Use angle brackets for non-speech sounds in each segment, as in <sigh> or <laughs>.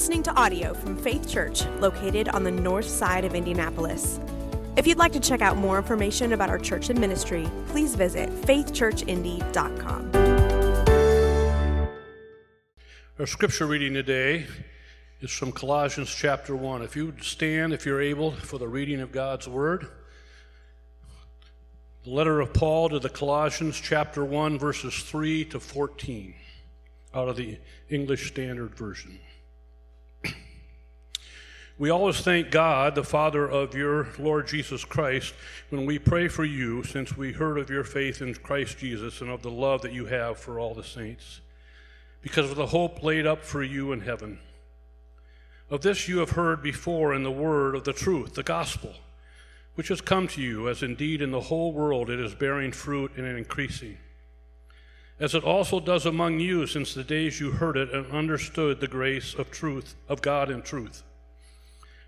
listening to audio from Faith Church, located on the north side of Indianapolis. If you'd like to check out more information about our church and ministry, please visit faithchurchindy.com. Our scripture reading today is from Colossians chapter 1. If you stand, if you're able, for the reading of God's word. The letter of Paul to the Colossians chapter 1, verses 3 to 14, out of the English Standard Version. We always thank God, the Father of your Lord Jesus Christ, when we pray for you, since we heard of your faith in Christ Jesus and of the love that you have for all the saints, because of the hope laid up for you in heaven. Of this you have heard before in the word of the truth, the gospel, which has come to you, as indeed in the whole world it is bearing fruit and increasing. As it also does among you since the days you heard it and understood the grace of truth, of God in truth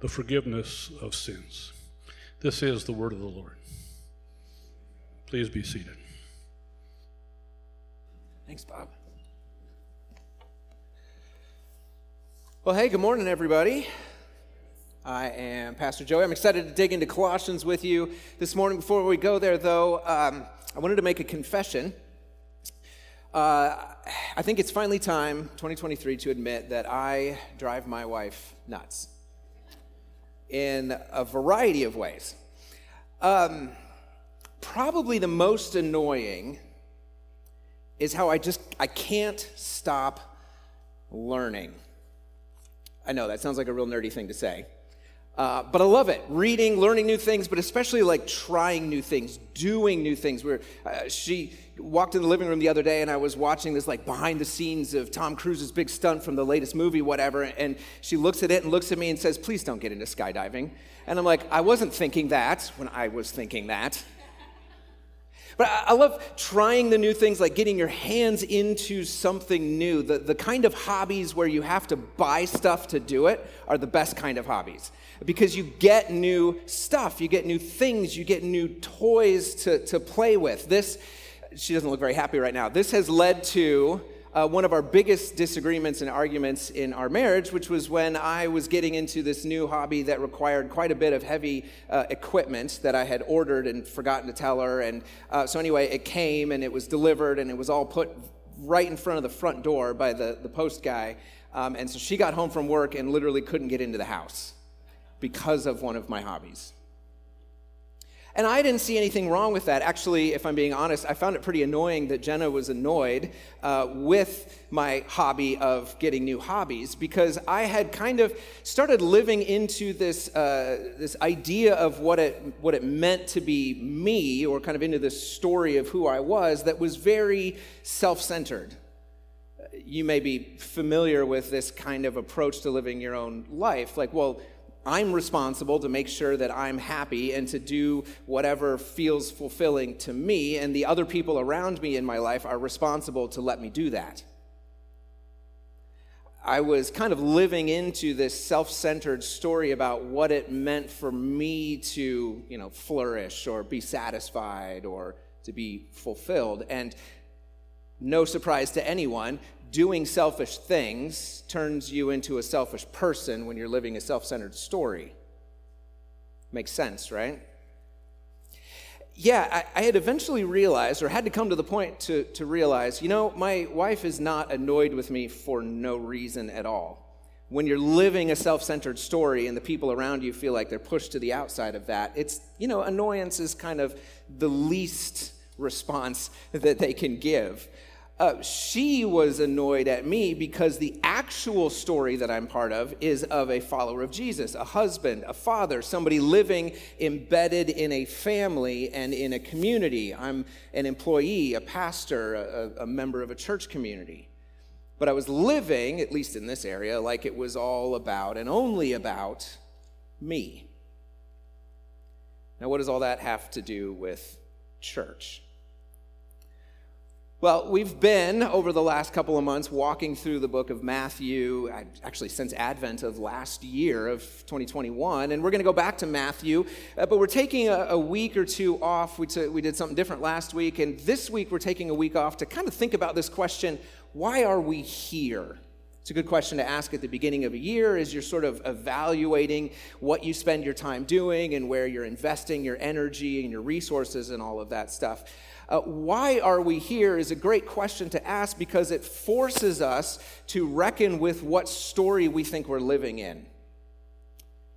the forgiveness of sins. This is the word of the Lord. Please be seated. Thanks, Bob. Well, hey, good morning, everybody. I am Pastor Joey. I'm excited to dig into Colossians with you this morning. Before we go there, though, um, I wanted to make a confession. Uh, I think it's finally time, 2023, to admit that I drive my wife nuts in a variety of ways. Um, probably the most annoying is how I just I can't stop learning. I know that sounds like a real nerdy thing to say. Uh, but I love it. Reading, learning new things, but especially like trying new things, doing new things. Where uh, she walked in the living room the other day and I was watching this like behind the scenes of Tom Cruise's big stunt from the latest movie, whatever. And she looks at it and looks at me and says, Please don't get into skydiving. And I'm like, I wasn't thinking that when I was thinking that. But I love trying the new things, like getting your hands into something new. The, the kind of hobbies where you have to buy stuff to do it are the best kind of hobbies because you get new stuff, you get new things, you get new toys to, to play with. This, she doesn't look very happy right now. This has led to uh, one of our biggest disagreements and arguments in our marriage, which was when I was getting into this new hobby that required quite a bit of heavy uh, equipment that I had ordered and forgotten to tell her. And uh, so, anyway, it came and it was delivered and it was all put right in front of the front door by the, the post guy. Um, and so she got home from work and literally couldn't get into the house because of one of my hobbies. And I didn't see anything wrong with that. Actually, if I'm being honest, I found it pretty annoying that Jenna was annoyed uh, with my hobby of getting new hobbies because I had kind of started living into this, uh, this idea of what it, what it meant to be me, or kind of into this story of who I was that was very self centered. You may be familiar with this kind of approach to living your own life. Like, well, I'm responsible to make sure that I'm happy and to do whatever feels fulfilling to me, and the other people around me in my life are responsible to let me do that. I was kind of living into this self-centered story about what it meant for me to, you know, flourish or be satisfied or to be fulfilled. And no surprise to anyone, doing selfish things turns you into a selfish person when you're living a self centered story. Makes sense, right? Yeah, I, I, had eventually realized, or had to come to the point to, to realize, you know, my wife is not annoyed with me for no reason at all. when you're living a self-centered story and the people around you feel like they're pushed to the outside of that it's you know annoyance is kind of the least response <laughs> that they can give uh, she was annoyed at me because the actual story that I'm part of is of a follower of Jesus, a husband, a father, somebody living embedded in a family and in a community. I'm an employee, a pastor, a, a member of a church community. But I was living, at least in this area, like it was all about and only about me. Now, what does all that have to do with church? Well, we've been over the last couple of months walking through the book of Matthew, actually since Advent of last year of 2021, and we're going to go back to Matthew, uh, but we're taking a, a, week or two off. We, t- we did something different last week, and this week we're taking a week off to kind of think about this question why are we here? It's a good question to ask at the beginning of a year as you're sort of evaluating what you spend your time doing and where you're investing your energy and your resources and all of that stuff. Uh, why are we here is a great question to ask because it forces us to reckon with what story we think we're living in.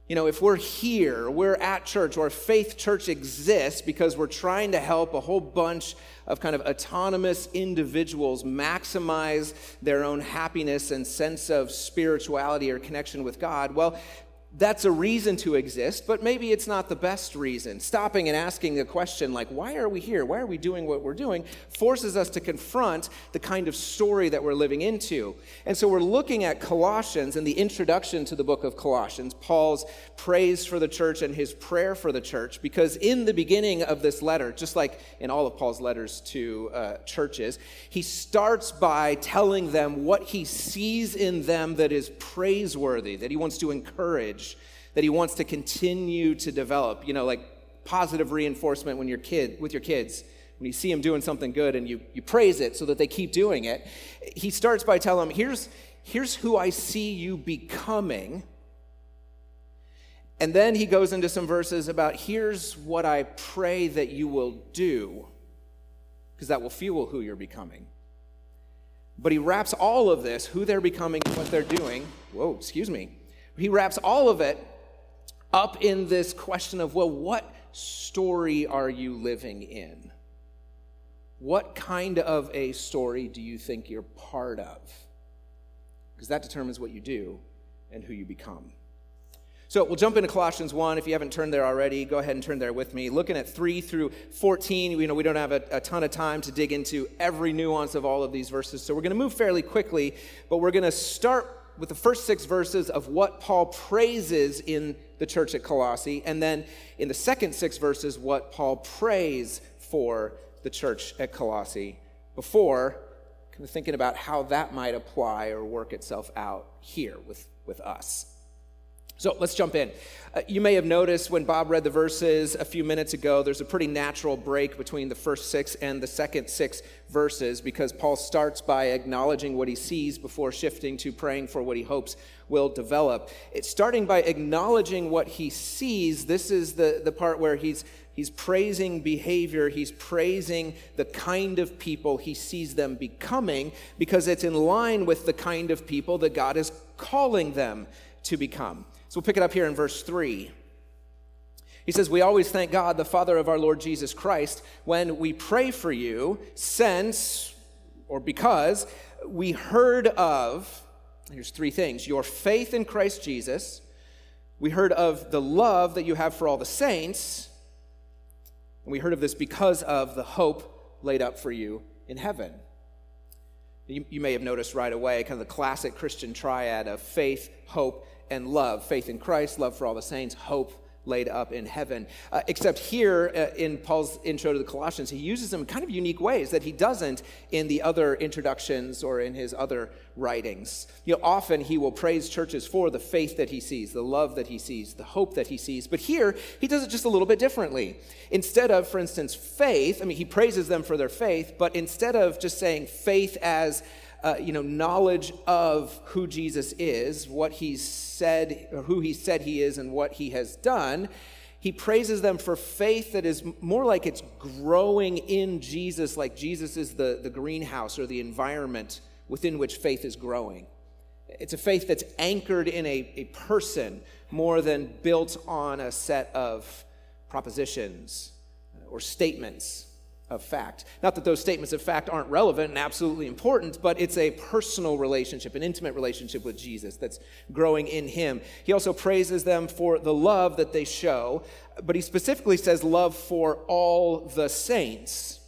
You know, if we're here, we're at church, or Faith Church exists because we're trying to help a whole bunch of kind of autonomous individuals maximize their own happiness and sense of spirituality or connection with God, well, that's a reason to exist, but maybe it's not the best reason. Stopping and asking a question like, why are we here? Why are we doing what we're doing? forces us to confront the kind of story that we're living into. And so we're looking at Colossians and the introduction to the book of Colossians, Paul's praise for the church and his prayer for the church, because in the beginning of this letter, just like in all of Paul's letters to uh, churches, he starts by telling them what he sees in them that is praiseworthy, that he wants to encourage that he wants to continue to develop. You know, like positive reinforcement when you're kid with your kids. When you see them doing something good and you, you praise it so that they keep doing it, he starts by telling them, here's, here's who I see you becoming. And then he goes into some verses about here's what I pray that you will do, because that will fuel who you're becoming. But he wraps all of this, who they're becoming, and what they're doing. Whoa, excuse me. He wraps all of it up in this question of, well, what story are you living in? What kind of a story do you think you're part of? Because that determines what you do and who you become. So we'll jump into Colossians 1. If you haven't turned there already, go ahead and turn there with me. Looking at 3 through 14, you know, we don't have a, a ton of time to dig into every nuance of all of these verses. So we're going to move fairly quickly, but we're going to start with the first six verses of what Paul praises in the church at Colossae, and then in the second six verses, what Paul prays for the church at Colossae before kind of thinking about how that might apply or work itself out here with, with us. So let's jump in. Uh, you may have noticed when Bob read the verses a few minutes ago, there's a pretty natural break between the first six and the second six verses because Paul starts by acknowledging what he sees before shifting to praying for what he hopes will develop. It's starting by acknowledging what he sees. This is the, the part where he's He's praising behavior. He's praising the kind of people he sees them becoming because it's in line with the kind of people that God is calling them to become. So we'll pick it up here in verse 3. He says, We always thank God, the Father of our Lord Jesus Christ, when we pray for you, since or because we heard of, here's three things your faith in Christ Jesus, we heard of the love that you have for all the saints, and we heard of this because of the hope laid up for you in heaven. You, you may have noticed right away kind of the classic Christian triad of faith, hope, and love faith in Christ, love for all the saints, hope laid up in heaven. Uh, except here uh, in Paul's intro to the Colossians, he uses them in kind of unique ways that he doesn't in the other introductions or in his other writings. You know, often he will praise churches for the faith that he sees, the love that he sees, the hope that he sees. But here, he does it just a little bit differently. Instead of, for instance, faith, I mean, he praises them for their faith, but instead of just saying faith as uh, you know, knowledge of who Jesus is, what he said, or who he said he is, and what he has done, he praises them for faith that is more like it's growing in Jesus, like Jesus is the, the greenhouse or the environment within which faith is growing. It's a faith that's anchored in a, a person more than built on a set of propositions or statements of fact. Not that those statements of fact aren't relevant and absolutely important, but it's a personal relationship, an intimate relationship with Jesus that's growing in him. He also praises them for the love that they show, but he specifically says love for all the saints.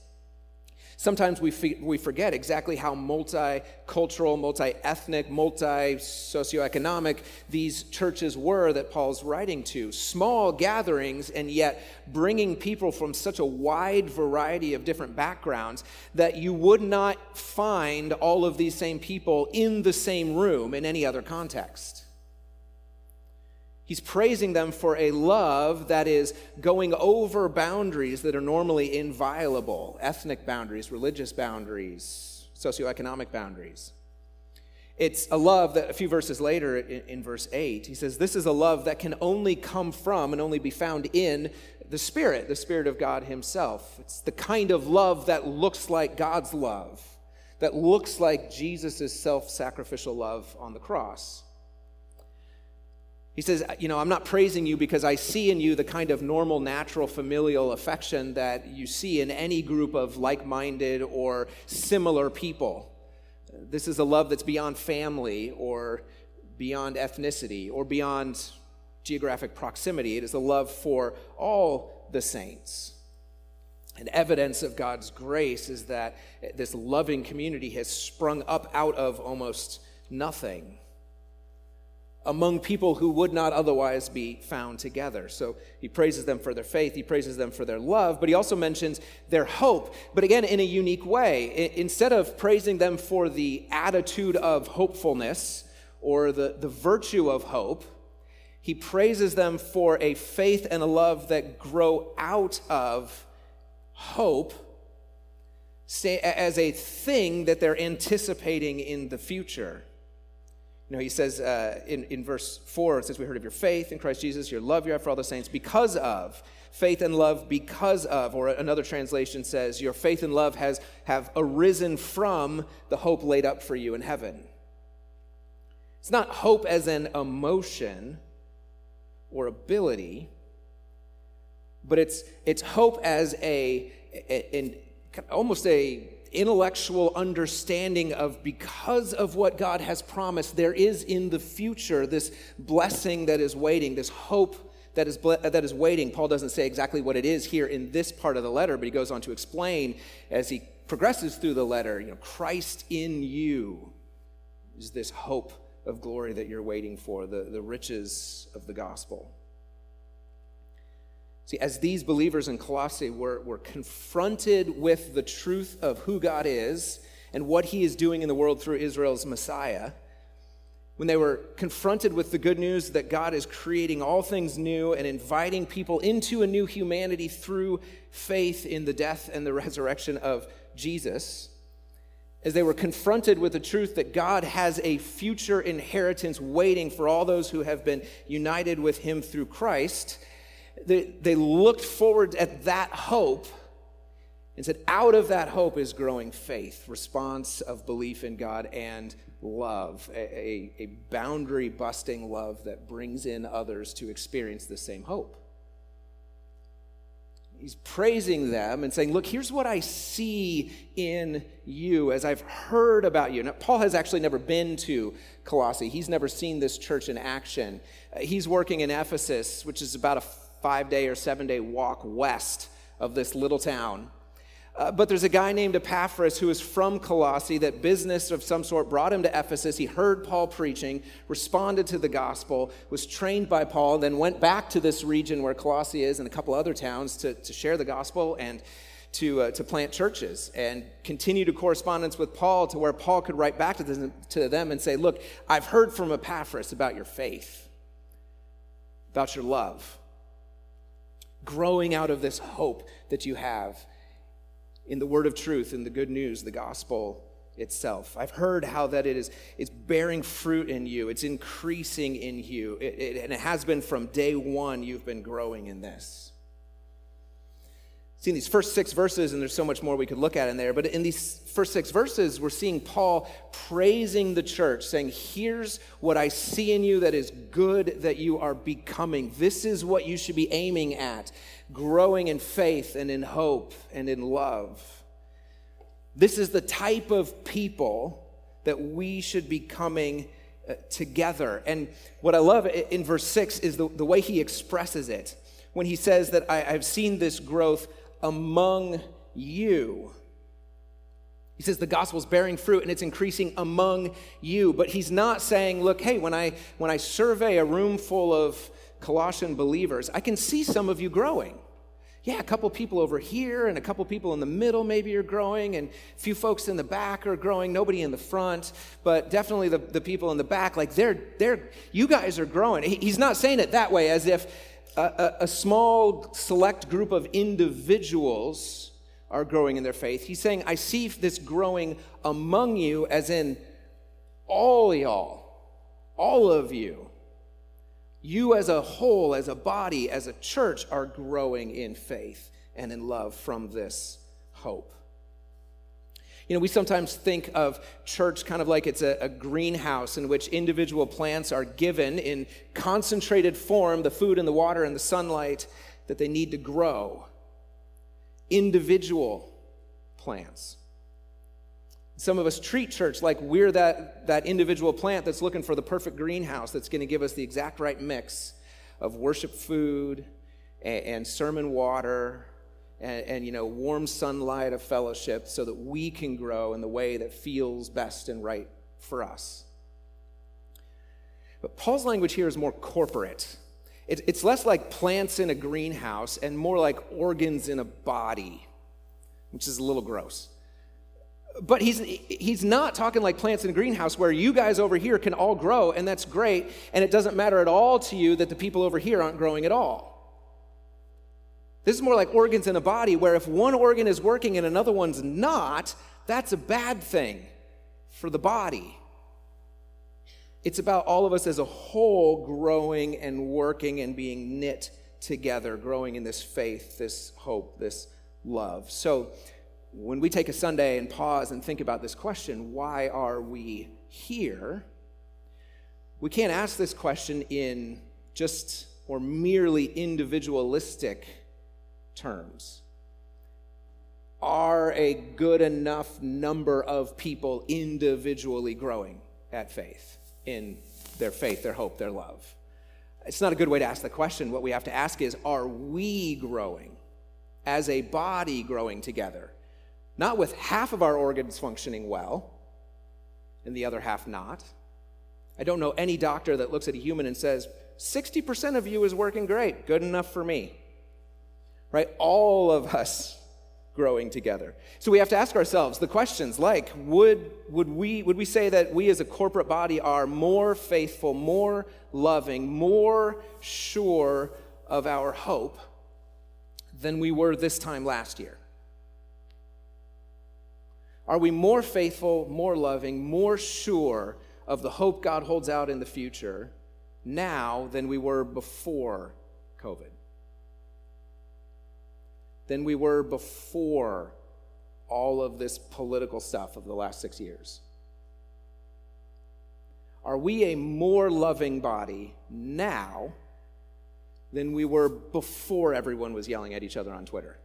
Sometimes we, we forget exactly how multicultural, multi ethnic, multi socioeconomic these churches were that Paul's writing to. Small gatherings, and yet bringing people from such a wide variety of different backgrounds that you would not find all of these same people in the same room in any other context. He's praising them for a love that is going over boundaries that are normally inviolable ethnic boundaries, religious boundaries, socioeconomic boundaries. It's a love that a few verses later in, in, verse 8, he says, This is a love that can only come from and only be found in the Spirit, the Spirit of God Himself. It's the kind of love that looks like God's love, that looks like Jesus' self sacrificial love on the cross. He says, You know, I'm not praising you because I see in you the kind of normal, natural, familial affection that you see in any group of like minded or similar people. This is a love that's beyond family or beyond ethnicity or beyond geographic proximity. It is a love for all the saints. And evidence of God's grace is that this loving community has sprung up out of almost nothing among people who would not otherwise be found together. So he praises them for their faith, he praises them for their love, but he also mentions their hope, but again, in a unique way. Instead of praising them for the attitude of hopefulness or the, the virtue of hope, he praises them for a faith and a love that grow out of hope as a thing that they're anticipating in the future. Know, he says uh, in, in verse 4, it says, We heard of your faith in Christ Jesus, your love you have for all the saints, because of faith and love, because of, or another translation says, Your faith and love has have arisen from the hope laid up for you in heaven. It's not hope as an emotion or ability, but it's, it's hope as a, a, a almost a intellectual understanding of because of what God has promised, there is in the future this blessing that is waiting, this hope that is, uh, that is waiting. Paul doesn't say exactly what it is here in this part of the letter, but he goes on to explain as he progresses through the letter, you know, Christ in you is this hope of glory that you're waiting for, the, the riches of the gospel. See, as these believers in Colossae were, were confronted with the truth of who God is and what he is doing in the world through Israel's Messiah, when they were confronted with the good news that God is creating all things new and inviting people into a new humanity through faith in the death and the <laughs> resurrection of Jesus, as they were confronted with the truth that God has a future inheritance waiting for all those who have been united with him through Christ, they, they looked forward at that hope and said, out of that hope is growing faith, response of belief in God, and love, a, a, a boundary busting love that brings in others to experience the same hope. He's praising them and saying, Look, here's what I see in you as I've heard about you. Now, Paul has actually never been to Colossae, he's never seen this church in action. Uh, he's working in Ephesus, which is about a five day or seven day walk west of this little town. Uh, but there's a guy named Epaphras who is from Colossae that business of some sort brought him to Ephesus. He heard Paul preaching, responded to the gospel, was trained by Paul, then went back to this region where Colossae is and a couple other towns to, to share the gospel and to, uh, to plant churches and continue to correspondence with Paul to where Paul could write back to them, to them and say, Look, I've heard from Epaphras about your faith, about your love growing out of this hope that you have in the word of truth, in the good news, the gospel itself. I've heard how that it is it's bearing fruit in you, it's increasing in you, it, it, and it has been from day one you've been growing in this. Seen these first six verses, and there's so much more we could look at in there. But in these first six verses, we're seeing Paul praising the church, saying, Here's what I see in you that is good that you are becoming. This is what you should be aiming at, growing in faith and in hope and in love. This is the type of people that we should be coming uh, together. And what I love in verse 6 is the, the way he expresses it when he says that I, I've seen this growth among you. He says the gospel's bearing fruit and it's increasing among you. But he's not saying, look, hey, when I when I survey a room full of Colossian believers, I can see some of you growing. Yeah, a couple people over here and a couple people in the middle maybe are growing, and a few folks in the back are growing, nobody in the front, but definitely the, the people in the back, like they're they're you guys are growing. He's not saying it that way as if a, a, small select group of individuals are growing in their faith. He's saying, I see this growing among you, as in all y'all, all of you. You as a whole, as a body, as a church, are growing in faith and in love from this hope. You know, we sometimes think of church kind of like it's a, a, greenhouse in which individual plants are given in concentrated form the food and the water and the sunlight that they need to grow. Individual plants. Some of us treat church like we're that, that individual plant that's looking for the perfect greenhouse that's going to give us the exact right mix of worship food and, and sermon water and, and, you know warm sunlight of fellowship so that we can grow in the way that feels best and right for us. But paul's language here is more corporate. It, it's less like plants in a greenhouse and more like organs in a body which is a little gross. But he's he's not talking like plants in a greenhouse where you guys over here can all grow and that's great and it doesn't matter at all to you that the people over here aren't growing at all this is more like organs in a body where if one organ is working and another one's not, that's a bad thing for the body. It's about all of us as a whole growing and working and being knit together, growing in this faith, this hope, this love. So, when we take a Sunday and pause and think about this question, why are we here? We can't ask this question in just or merely individualistic terms. Are a good enough number of people individually growing at faith, in their faith, their hope, their love? It's not a good way to ask the question. What we have to ask is Are we growing as a body growing together? Not with half of our organs functioning well and the other half not. I don't know any doctor that looks at a human and says, 60% of you is working great, good enough for me right? All of us growing together. So we have to ask ourselves the questions like would, would, we, would we say that we as a corporate body are more faithful, more loving, more sure of our hope than we were this time last year? Are we more faithful, more loving, more sure of the hope God holds out in the future now than we were before COVID? Than we were before all of this political stuff of the last six years? Are we a more loving body now than we were before everyone was yelling at each other on Twitter?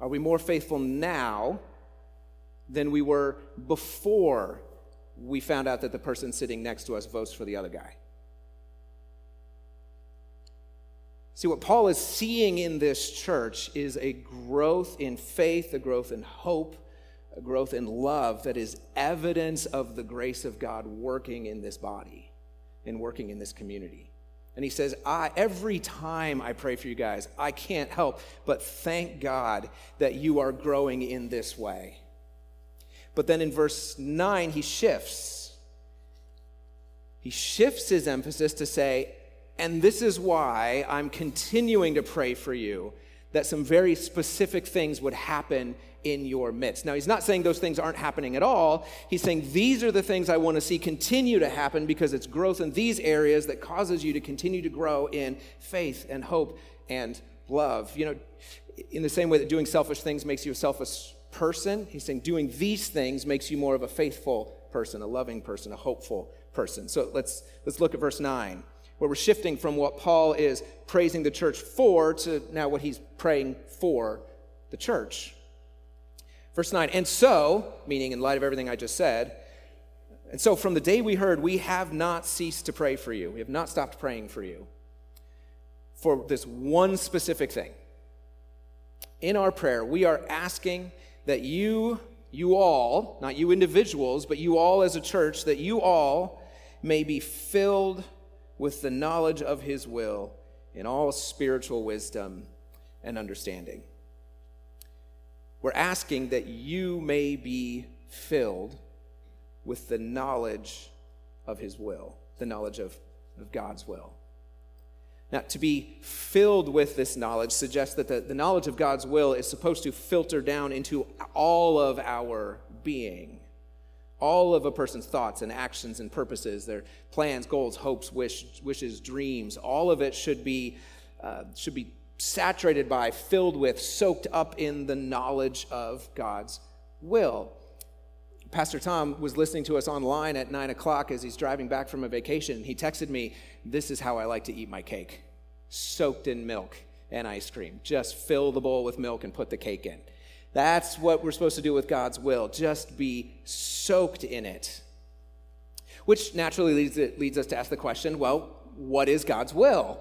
Are we more faithful now than we were before we found out that the person sitting next to us votes for the other guy? See, what Paul is seeing in this church is a growth in faith, a growth in hope, a growth in love that is evidence of the grace of God working in this body and working in this community. And he says, I, every time I pray for you guys, I can't help but thank God that you are growing in this way. But then in verse 9, he shifts. He shifts his emphasis to say, and this is why I'm continuing to pray for you that some very specific things would happen in your midst. Now, he's not saying those things aren't happening at all. He's saying these are the things I want to see continue to happen because it's growth in these areas that causes you to continue to grow in faith and hope and love. You know, in the same way that doing selfish things makes you a selfish person, he's saying doing these things makes you more of a faithful person, a loving person, a hopeful person. So let's, let's look at verse 9, where we're shifting from what Paul is praising the church for to now what he's praying for the church. Verse 9, and so, meaning in light of everything I just said, and so from the day we heard, we have not ceased to pray for you. We have not stopped praying for you for this one specific thing. In our prayer, we are asking that you, you all, not you individuals, but you all as a church, that you all may be filled with the knowledge of his will in all spiritual wisdom and understanding. We're asking that you may be filled with the knowledge of his will, the knowledge of, of God's will. Now, to be filled with this knowledge suggests that the, the knowledge of God's will is supposed to filter down into all of our being, all of a person's thoughts and actions and purposes, their plans, goals, hopes, wish, wishes, dreams. All of it should be, uh, should be saturated by, filled with, soaked up in the knowledge of God's will. Pastor Tom was listening to us online at nine o'clock as he's driving back from a vacation. He texted me, This is how I like to eat my cake soaked in milk and ice cream. Just fill the bowl with milk and put the cake in. That's what we're supposed to do with God's will, just be soaked in it. Which naturally leads, leads us to ask the question well, what is God's will?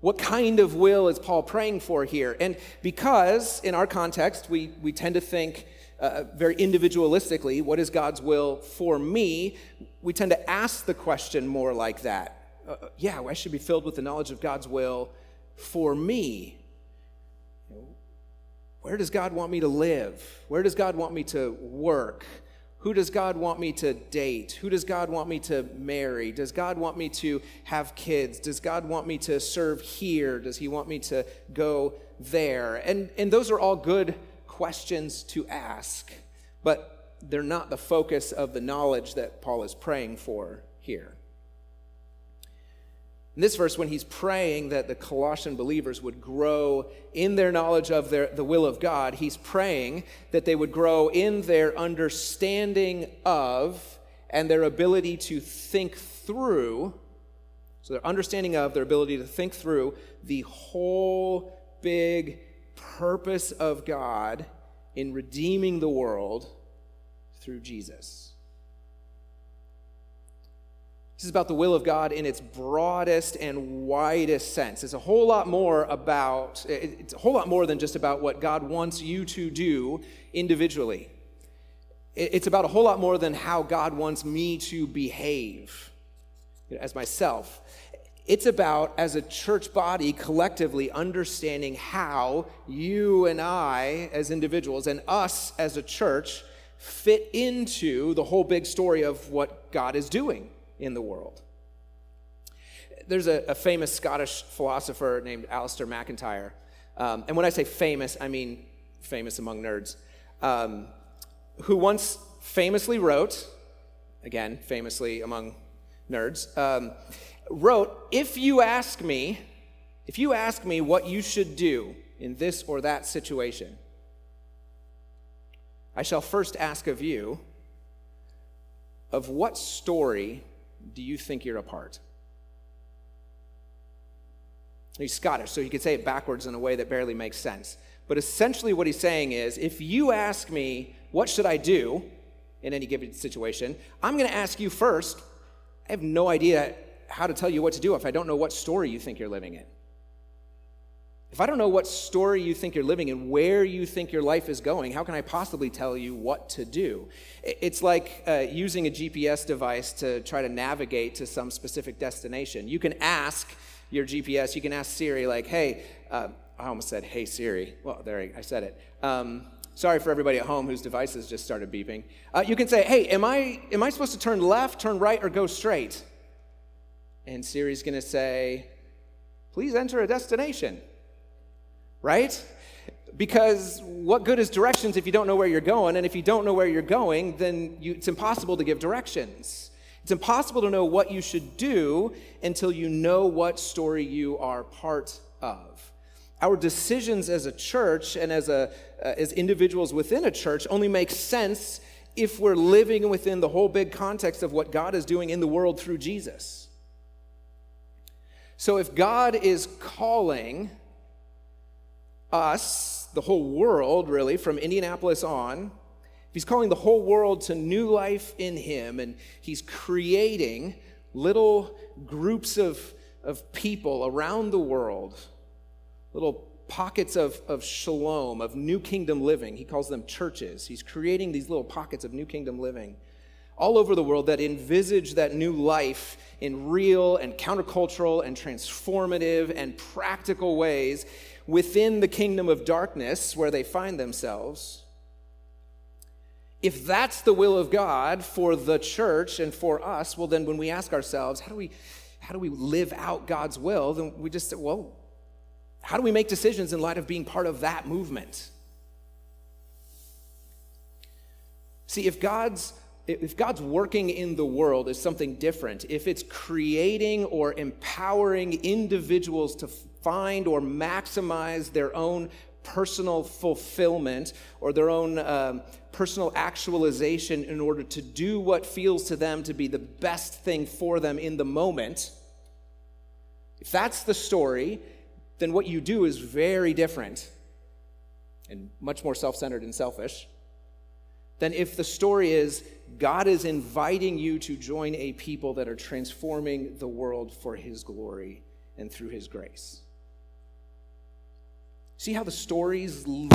What kind of will is Paul praying for here? And because in our context, we, we tend to think uh, very individualistically, what is God's will for me? We tend to ask the question more like that. Uh, uh yeah, I should be filled with the knowledge of God's will for me. Where does God want me to live? Where does God want me to work? Who does God want me to date? Who does God want me to marry? Does God want me to have kids? Does God want me to serve here? Does He want me to go there? And, and those are all good questions to ask, but they're not the focus of the knowledge that Paul is praying for here. In this verse, when he's praying that the Colossian believers would grow in their knowledge of their, the will of God, he's praying that they would grow in their understanding of and their ability to think through. So, their understanding of, their ability to think through the whole big purpose of God in redeeming the world through Jesus. This is about the will of God in its broadest and widest sense. It's a whole lot more about, it's a whole lot more than just about what God wants you to do individually. It's about a whole lot more than how God wants me to behave as myself. It's about, as a church body, collectively understanding how you and I, as individuals, and us as a church, fit into the whole big story of what God is doing in the world. There's a, a famous Scottish philosopher named Alasdair MacIntyre. Um, and when I say famous, I mean famous among nerds, um, who once famously wrote, again, famously among nerds, um, wrote, If you ask me, if you ask me what you should do in this or that situation, I shall first ask of you, of what story do you think you're a part? He's Scottish, so he could say it backwards in a way that barely makes sense. But essentially, what he's saying is if you ask me, what should I do in any given situation, I'm going to ask you first. I have no idea how to tell you what to do if I don't know what story you think you're living in. If I don't know what story you think you're living and where you think your life is going, how can I possibly tell you what to do? It's like uh, using a GPS device to try to navigate to some specific destination. You can ask your GPS, you can ask Siri, like, hey, uh, I almost said, hey, Siri. Well, there, I said it. Um, sorry for everybody at home whose devices just started beeping. Uh, you can say, hey, am I, am I supposed to turn left, turn right, or go straight? And Siri's going to say, please enter a destination right? Because what good is directions if you don't know where you're going? And if you don't know where you're going, then you, it's impossible to give directions. It's impossible to know what you should do until you know what story you are part of. our decisions as a church and as, a, uh, as individuals within a church only make sense if we're living within the whole big context of what God is doing in the world through Jesus. So if God is calling us, the whole world really, from Indianapolis on, if He's calling the whole world to new life in Him and He's creating little groups of, of people around the world, little pockets of, of shalom, of new kingdom living. He calls them churches. He's creating these little pockets of new kingdom living all over the world that envisage that new life in real and countercultural and transformative and practical ways within the kingdom of darkness where they find themselves. If that's the will of God for the church and for us, well, then when we ask ourselves, how do we, how do we live out God's will? Then we just say, well, how do we make decisions in light of being part of that movement? See, if God's if God's working in the world is something different, if it's creating or empowering individuals to find or maximize their own personal fulfillment or their own um, personal actualization in order to do what feels to them to be the best thing for them in the moment, if that's the story, then what you do is very different and much more self centered and selfish than if the story is God is inviting you to join a people that are transforming the world for His glory and through His grace. See how the stories lead.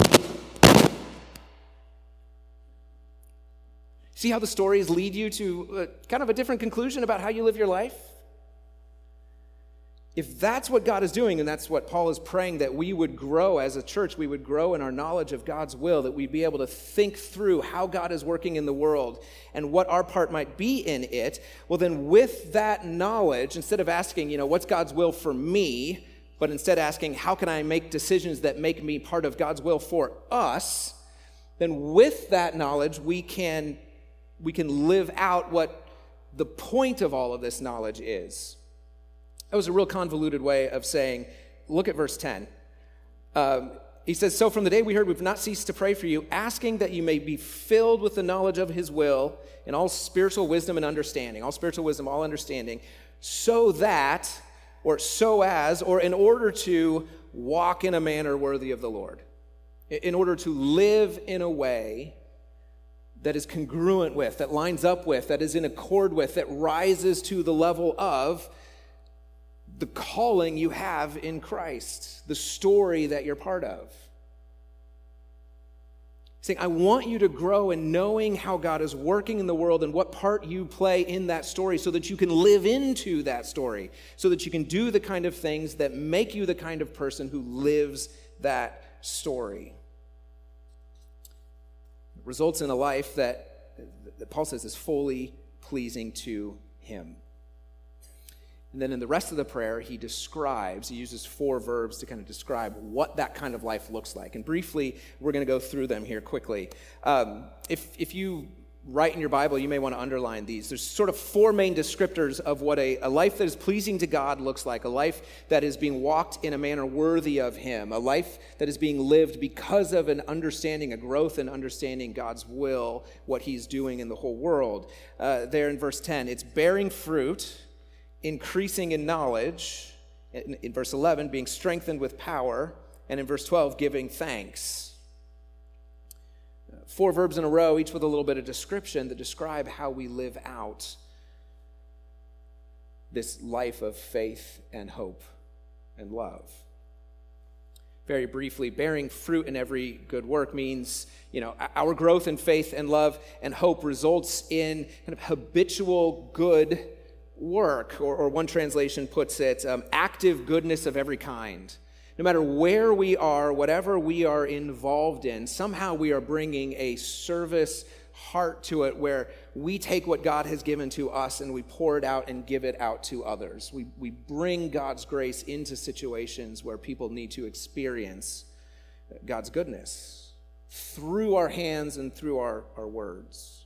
See how the stories lead you to uh, kind of a different conclusion about how you live your life? if that's what God is doing, and that's what Paul is praying that we would grow as a church, we would grow in our knowledge of God's will, that we'd be able to think through how God is working in the world and what our part might be in it, well, then with that knowledge, instead of asking, you know, what's God's will for me, but instead asking, how can I make decisions that make me part of God's will for us, then with that knowledge, we can, we can live out what the point of all of this knowledge is. That was a real convoluted way of saying, look at verse 10. Um, he says, So from the day we heard, we've not ceased to pray for you, asking that you may be filled with the knowledge of his will and all spiritual wisdom and understanding, all spiritual wisdom, all understanding, so that, or so as, or in order to walk in a manner worthy of the Lord, in order to live in a way that is congruent with, that lines up with, that is in accord with, that rises to the level of the calling you have in Christ, the story that you're part of. Saying, I want you to grow in knowing how God is working in the world and what part you play in that story so that you can live into that story, so that you can do the kind of things that make you the kind of person who lives that story. It results in a life that, that Paul says is fully pleasing to Him. And then in the rest of the prayer, he describes, he uses four verbs to kind of describe what that kind of life looks like. And briefly, we're going to go through them here quickly. Um, if, if you write in your Bible, you may want to underline these. There's sort of four main descriptors of what a, a life that is pleasing to God looks like a life that is being walked in a manner worthy of Him, a life that is being lived because of an understanding, a growth in understanding God's will, what He's doing in the whole world. Uh, there in verse 10, it's bearing fruit increasing in knowledge, in, in, verse 11, being strengthened with power, and in verse 12, giving thanks. Four verbs in a row, each with a little bit of description that describe how we live out this life of faith and hope and love. Very briefly, bearing fruit in every good work means, you know, our growth in faith and love and hope results in kind of habitual good work, or, or one translation puts it, um, active goodness of every kind. No matter where we are, whatever we are involved in, somehow we are bringing a service heart to it where we take what God has given to us and we pour it out and give it out to others. We, we bring God's grace into situations where people need to experience God's goodness through our hands and through our, our words.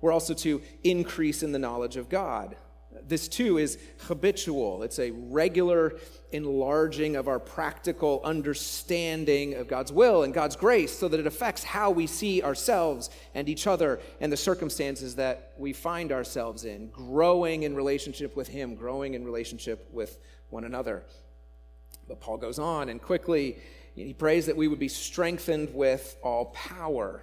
We're also to increase in the knowledge of God. this too is habitual. It's a regular enlarging of our practical understanding of God's will and God's grace so that it affects how we see ourselves and each other and the circumstances that we find ourselves in, growing in relationship with Him, growing in relationship with one another. But Paul goes on and quickly he prays that we would be strengthened with all power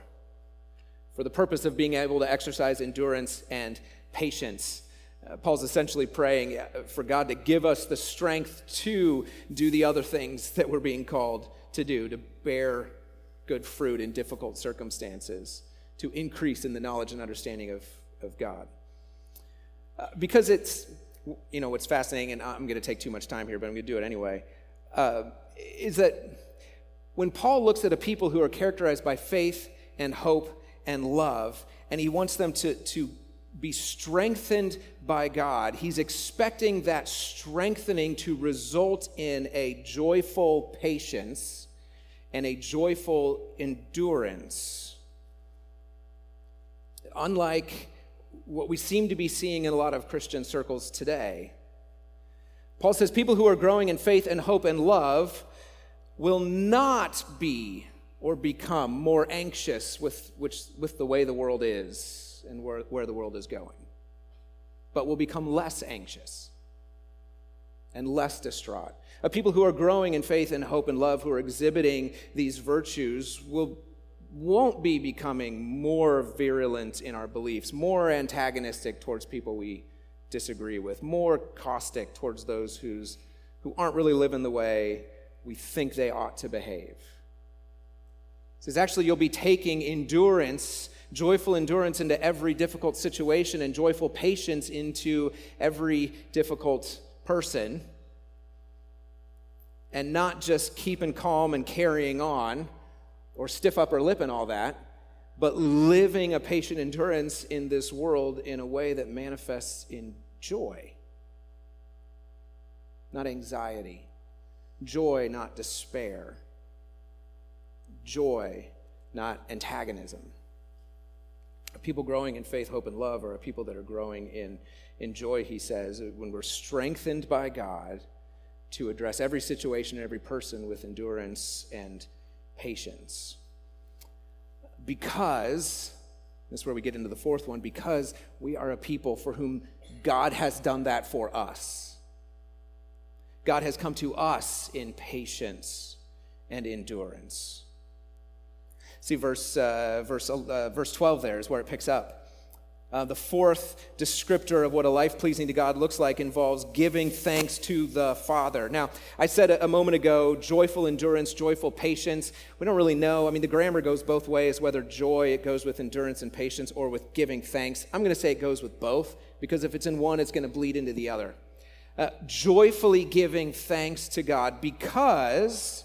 for the purpose of being able to exercise endurance and patience. Uh, Paul's essentially praying uh, for God to give us the strength to do the other things that we're being called to do, to bear good fruit in difficult circumstances, to increase in the knowledge and understanding of, of God. Uh, because it's, you know, what's fascinating, and I'm going to take too much time here, but I'm going to do it anyway, uh, is that when Paul looks at a people who are characterized by faith and hope and love, and he wants them to, to be strengthened by God, he's expecting that strengthening to result in a joyful patience and a joyful endurance. Unlike what we seem to be seeing in a lot of Christian circles today. Paul says people who are growing in faith and hope and love will not be or become more anxious with, which, with the way the world is and where, where the world is going, but will become less anxious and less distraught. A people who are growing in faith and hope and love, who are exhibiting these virtues, will won't be becoming more virulent in our beliefs, more antagonistic towards people we disagree with, more caustic towards those who's, who aren't really living the way we think they ought to behave. Says, actually, you'll be taking endurance, joyful endurance into every difficult situation, and joyful patience into every difficult person. And not just keeping calm and carrying on or stiff upper lip and all that, but living a patient endurance in this world in a way that manifests in joy, not anxiety. Joy, not despair. Joy, not antagonism. People growing in faith, hope, and love are people that are growing in, in joy, he says, when we're strengthened by God to address every situation and every person with endurance and patience. Because, this is where we get into the fourth one, because we are a people for whom God has done that for us. God has come to us in patience and endurance. See, verse, uh, verse, uh, verse 12 there is where it picks up. Uh, the fourth descriptor of what a life pleasing to God looks like involves giving thanks to the Father. Now, I said a, moment ago joyful endurance, joyful patience. We don't really know. I mean, the grammar goes both ways, whether joy, it goes with endurance and patience, or with giving thanks. I'm going to say it goes with both, because if it's in one, it's going to bleed into the other uh, joyfully giving thanks to God because,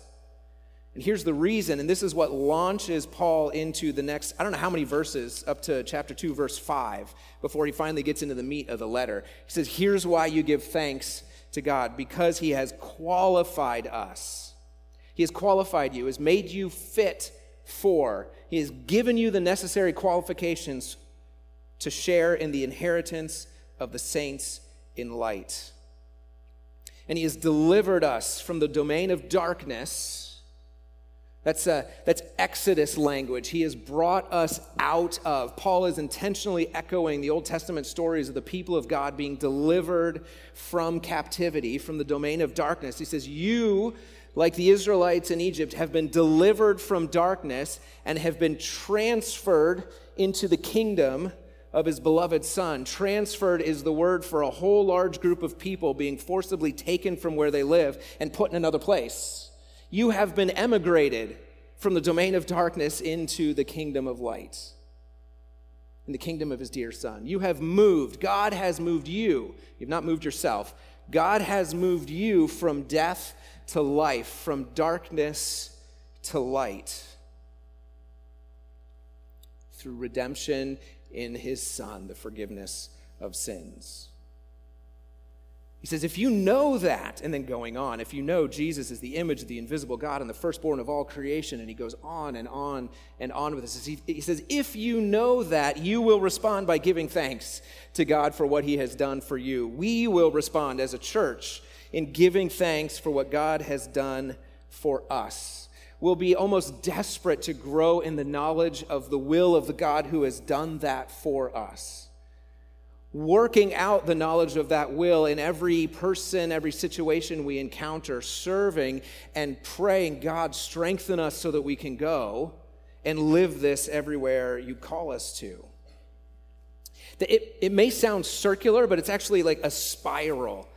and here's the reason, and this is what launches Paul into the next, I don't know how many verses, up to chapter 2, verse 5, before he finally gets into the meat of the letter. He says, Here's why you give thanks to God because he has qualified us. He has qualified you, has made you fit for, he has given you the necessary qualifications to share in the inheritance of the saints in light and he has delivered us from the domain of darkness. That's, uh, that's Exodus language. He has brought us out of. Paul is intentionally echoing the Old Testament stories of the people of God being delivered from captivity, from the domain of darkness. He says, You, like the Israelites in Egypt, have been delivered from darkness and have been transferred into the kingdom of his beloved son. Transferred is the word for a whole large group of people being forcibly taken from where they live and put in another place. You have been emigrated from the domain of darkness into the kingdom of light, in the kingdom of his dear son. You have moved. God has moved you. You've not moved yourself. God has moved you from death to life, from darkness to light. Through redemption in his Son the forgiveness of sins. He says, if you know that, and then going on, if you know Jesus is the image of the invisible God and the firstborn of all creation, and he goes on and on and on with this. He, says, if you know that, you will respond by giving thanks to God for what he has done for you. We will respond as a church in giving thanks for what God has done for us. We'll be almost desperate to grow in the knowledge of the will of the God who has done that for us working out the knowledge of that will in every person, every situation we encounter, serving and praying, God, strengthen us so that we can go and live this everywhere you call us to. It, it may sound circular, but it's actually like a spiral.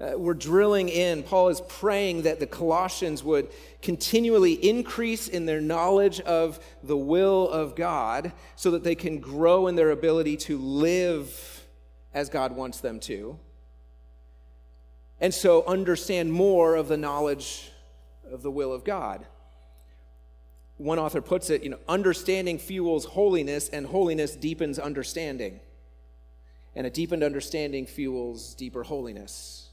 Uh, we're drilling in. Paul is praying that the Colossians would continually increase in their knowledge of the will of God so that they can grow in their ability to live as God wants them to. And so understand more of the knowledge of the will of God. One author puts it, you know, understanding fuels holiness, and holiness deepens understanding. And a deepened understanding fuels deeper holiness,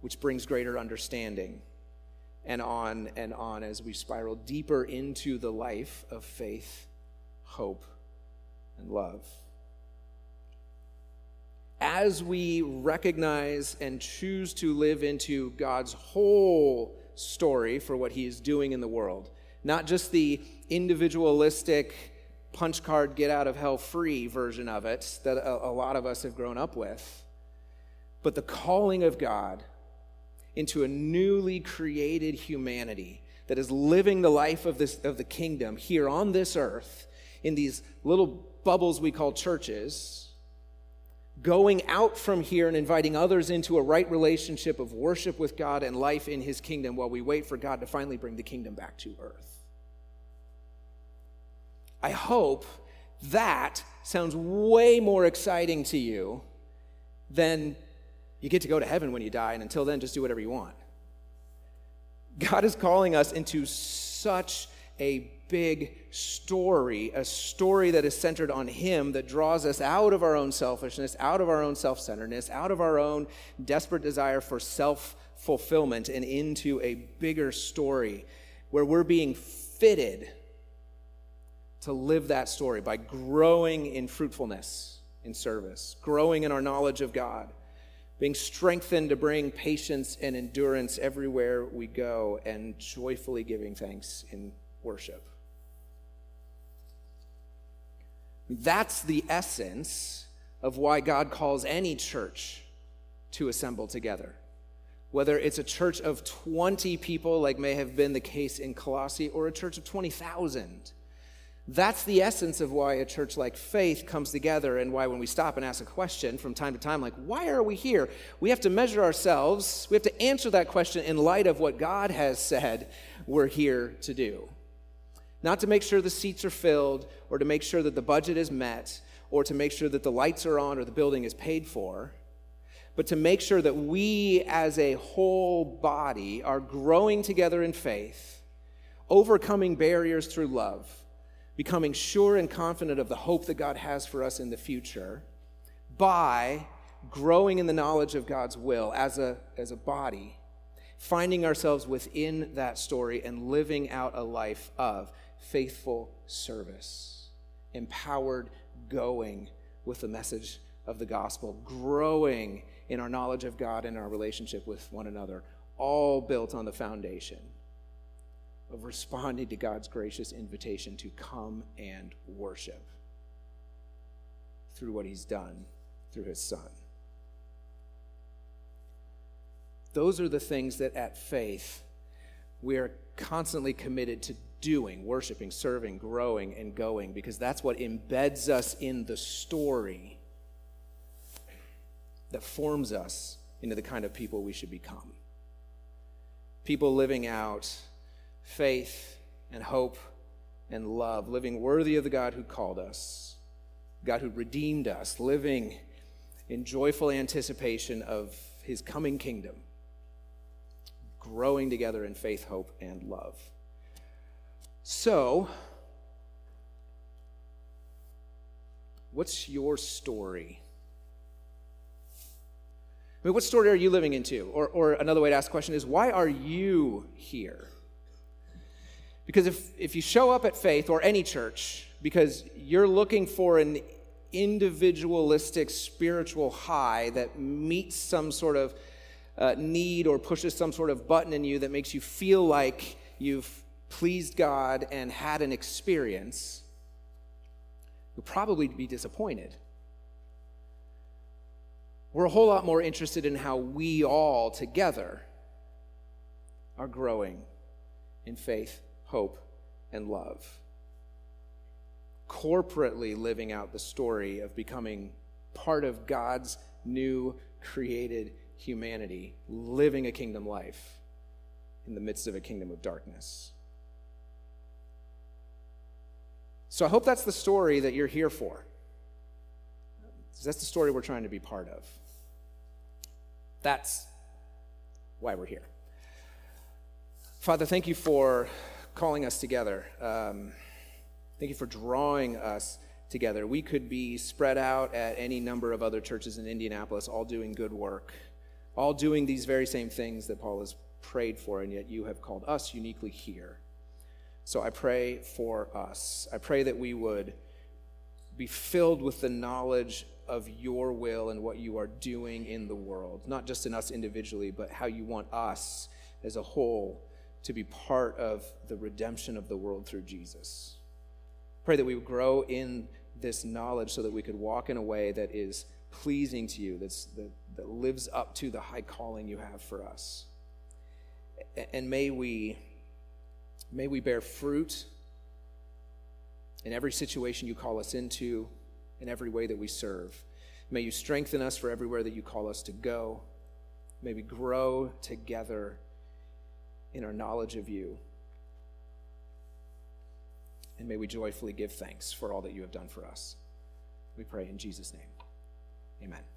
which brings greater understanding. And on and on as we spiral deeper into the life of faith, hope, and love as we recognize and choose to live into God's whole story for what He is doing in the world, not just the individualistic punch card get out of hell free version of it that a, lot of us have grown up with, but the calling of God into a newly created humanity that is living the life of, this, of the kingdom here on this earth in these little bubbles we call churches going out from here and inviting others into a right relationship of worship with God and life in His kingdom while we wait for God to finally bring the kingdom back to earth. I hope that sounds way more exciting to you than you get to go to heaven when you die, and until then, just do whatever you want. God is calling us into such a big story, a story that is centered on Him that draws us out of our own selfishness, out of our own self centeredness, out of our own desperate desire for self fulfillment, and into a bigger story where we're being fitted to live that story by growing in fruitfulness in service, growing in our knowledge of God, being strengthened to bring patience and endurance everywhere we go, and joyfully giving thanks in worship. That's the essence of why God calls any church to assemble together. Whether it's a church of 20 people, like may have been the case in Colossae, or a church of 20,000. That's the essence of why a church like Faith comes together and why, when we stop and ask a question from time to time, like, why are we here? We have to measure ourselves. We have to answer that question in light of what God has said we're here to do not to make sure the seats are filled or to make sure that the budget is met or to make sure that the lights are on or the building is paid for, but to make sure that we as a whole body are growing together in faith, overcoming barriers through love, becoming sure and confident of the hope that God has for us in the future by growing in the knowledge of God's will as a, as a body, finding ourselves within that story and living out a life of faithful service, empowered going with the message of the gospel, growing in our knowledge of God and our relationship with one another, all built on the foundation of responding to God's gracious invitation to come and worship through what He's done through His Son. Those are the things that at faith we are constantly committed to doing, worshiping, serving, growing, and going, because that's what embeds us in the story that forms us into the kind of people we should become. People living out faith and hope and love, living worthy of the God who called us, God who redeemed us, living in joyful anticipation of his coming kingdom, growing together in faith, hope, and love. So, what's your story? I mean, what story are you living into? Or, or another way to ask the question is, why are you here? Because if, if you show up at faith or any church because you're looking for an individualistic spiritual high that meets some sort of uh, need or pushes some sort of button in you that makes you feel like you've pleased God and had an experience, you'll probably be disappointed. We're a whole lot more interested in how we all together are growing in faith, hope, and love. Corporately living out the story of becoming part of God's new created humanity, living a kingdom life in the midst of a kingdom of darkness. So I hope that's the story that you're here for. That's the story we're trying to be part of. That's why we're here. Father, thank you for calling us together. Um, thank you for drawing us together. We could be spread out at any number of other churches in Indianapolis, all doing good work, all doing these very same things that Paul has prayed for, and yet you have called us uniquely here. So I pray for us. I pray that we would be filled with the knowledge of your will and what you are doing in the world, not just in us individually, but how you want us as a whole to be part of the redemption of the world through Jesus. Pray that we would grow in this knowledge so that we could walk in a way that is pleasing to you, that's, that, that lives up to the high calling you have for us. And may we, may we bear fruit in every situation you call us into in every way that we serve. May you strengthen us for everywhere that you call us to go. May we grow together in our knowledge of you. And may we joyfully give thanks for all that you have done for us. We pray in Jesus' name. Amen.